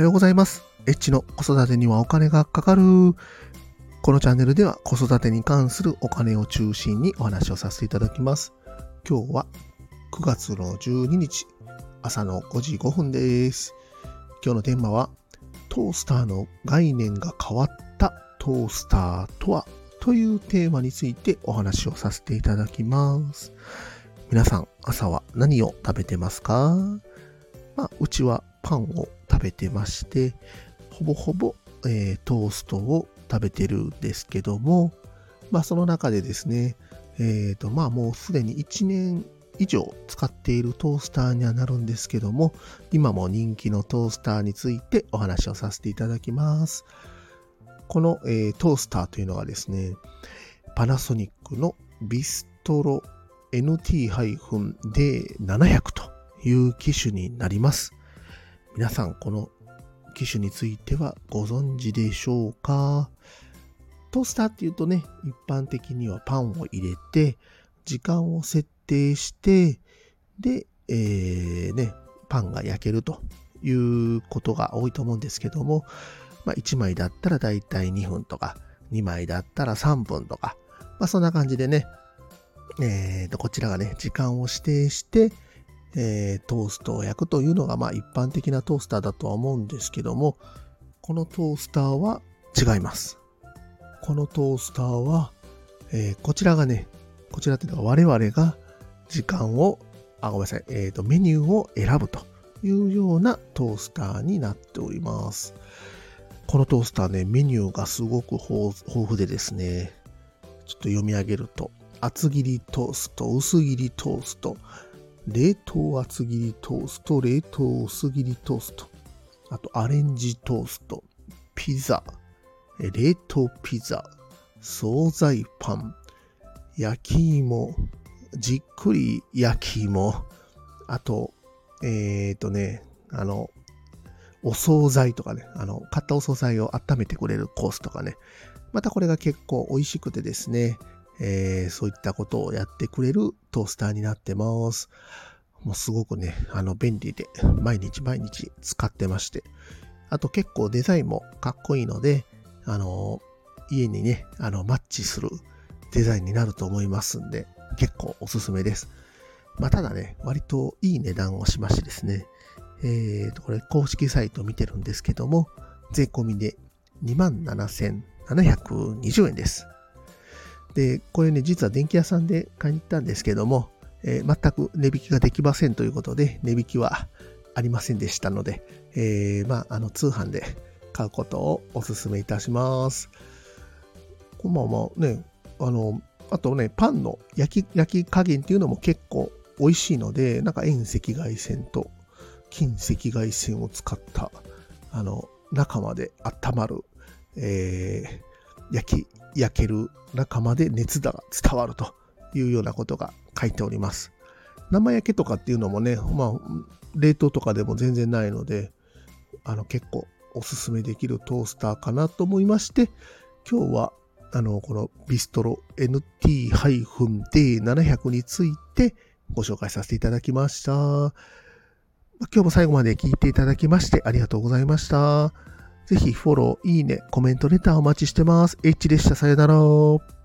はようございます。エッチの子育てにはお金がかかる。このチャンネルでは子育てに関するお金を中心にお話をさせていただきます。今日は9月の12日朝の5時5分です。今日のテーマはトースターの概念が変わったトースターとはというテーマについてお話をさせていただきます。皆さん朝は何を食べてますか？まあ、うちはパンを食べてまして、ほぼほぼ、えートーストを食べてるんですけども、まあその中でですね、えっ、とまあもうすでに1年以上使っているトースターにはなるんですけども、今も人気のトースターについてお話をさせていただきます。この、えートースターというのがですね、パナソニックのビストロ NT-D700 という機種になります。皆さん、この機種についてはご存知でしょうか？トースターっていうとね、一般的にはパンを入れて、時間を設定して、で、えーね、パンが焼けるということが多いと思うんですけども、まあ、1枚だったらだいたい2分とか、2枚だったら3分とか、まあ、そんな感じでね、えーと、こちらがね、時間を指定して、えートーストを焼くというのが、まあ、一般的なトースターだとは思うんですけども、このトースターは違います。このトースターは、えーこちらがね、こちらっていうのは我々が時間を、あ、ごめんなさい、えーと、メニューを選ぶというようなトースターになっております。このトースターね、メニューがすごく豊富でですね、ちょっと読み上げると、厚切りトースト、薄切りトースト、冷凍厚切りトースト、冷凍薄切りトースト、あとアレンジトースト、ピザ、冷凍ピザ、惣菜パン、焼き芋、じっくり焼き芋、あと、えっ、ー、とね、あの、お惣菜とかね、あの、買ったお惣菜を温めてくれるコースとかね、またこれが結構美味しくてですね、えーそういったことをやってくれるトースターになってます。もうすごくね、あの、便利で、毎日毎日使ってまして。あと結構デザインもかっこいいので、あの、家にね、あの、マッチするデザインになると思いますんで、結構おすすめです。まあ、ただね、割といい値段をしましてですね、えーと、これ公式サイト見てるんですけども、税込みで27,720円です。で、これね、実は電気屋さんで買いに行ったんですけども、えー全く値引きができませんということで、値引きはありませんでしたので、えーまあ、あの、通販で買うことをお勧めいたします。こまあまあね、あの、あとね、パンの焼き、焼き加減っていうのも結構美味しいので、なんか遠赤外線と近赤外線を使った、あの、中まで温まる、えー焼き、焼ける中まで熱が伝わるというようなことが書いております。生焼けとかっていうのもね、まあ、冷凍とかでも全然ないので、あの、結構おすすめできるトースターかなと思いまして、今日は、あの、このビストロ NT-D700 についてご紹介させていただきました。今日も最後まで聞いていただきましてありがとうございました。ぜひフォロー、いいね、コメント、レターお待ちしてます。H でした。さよなら。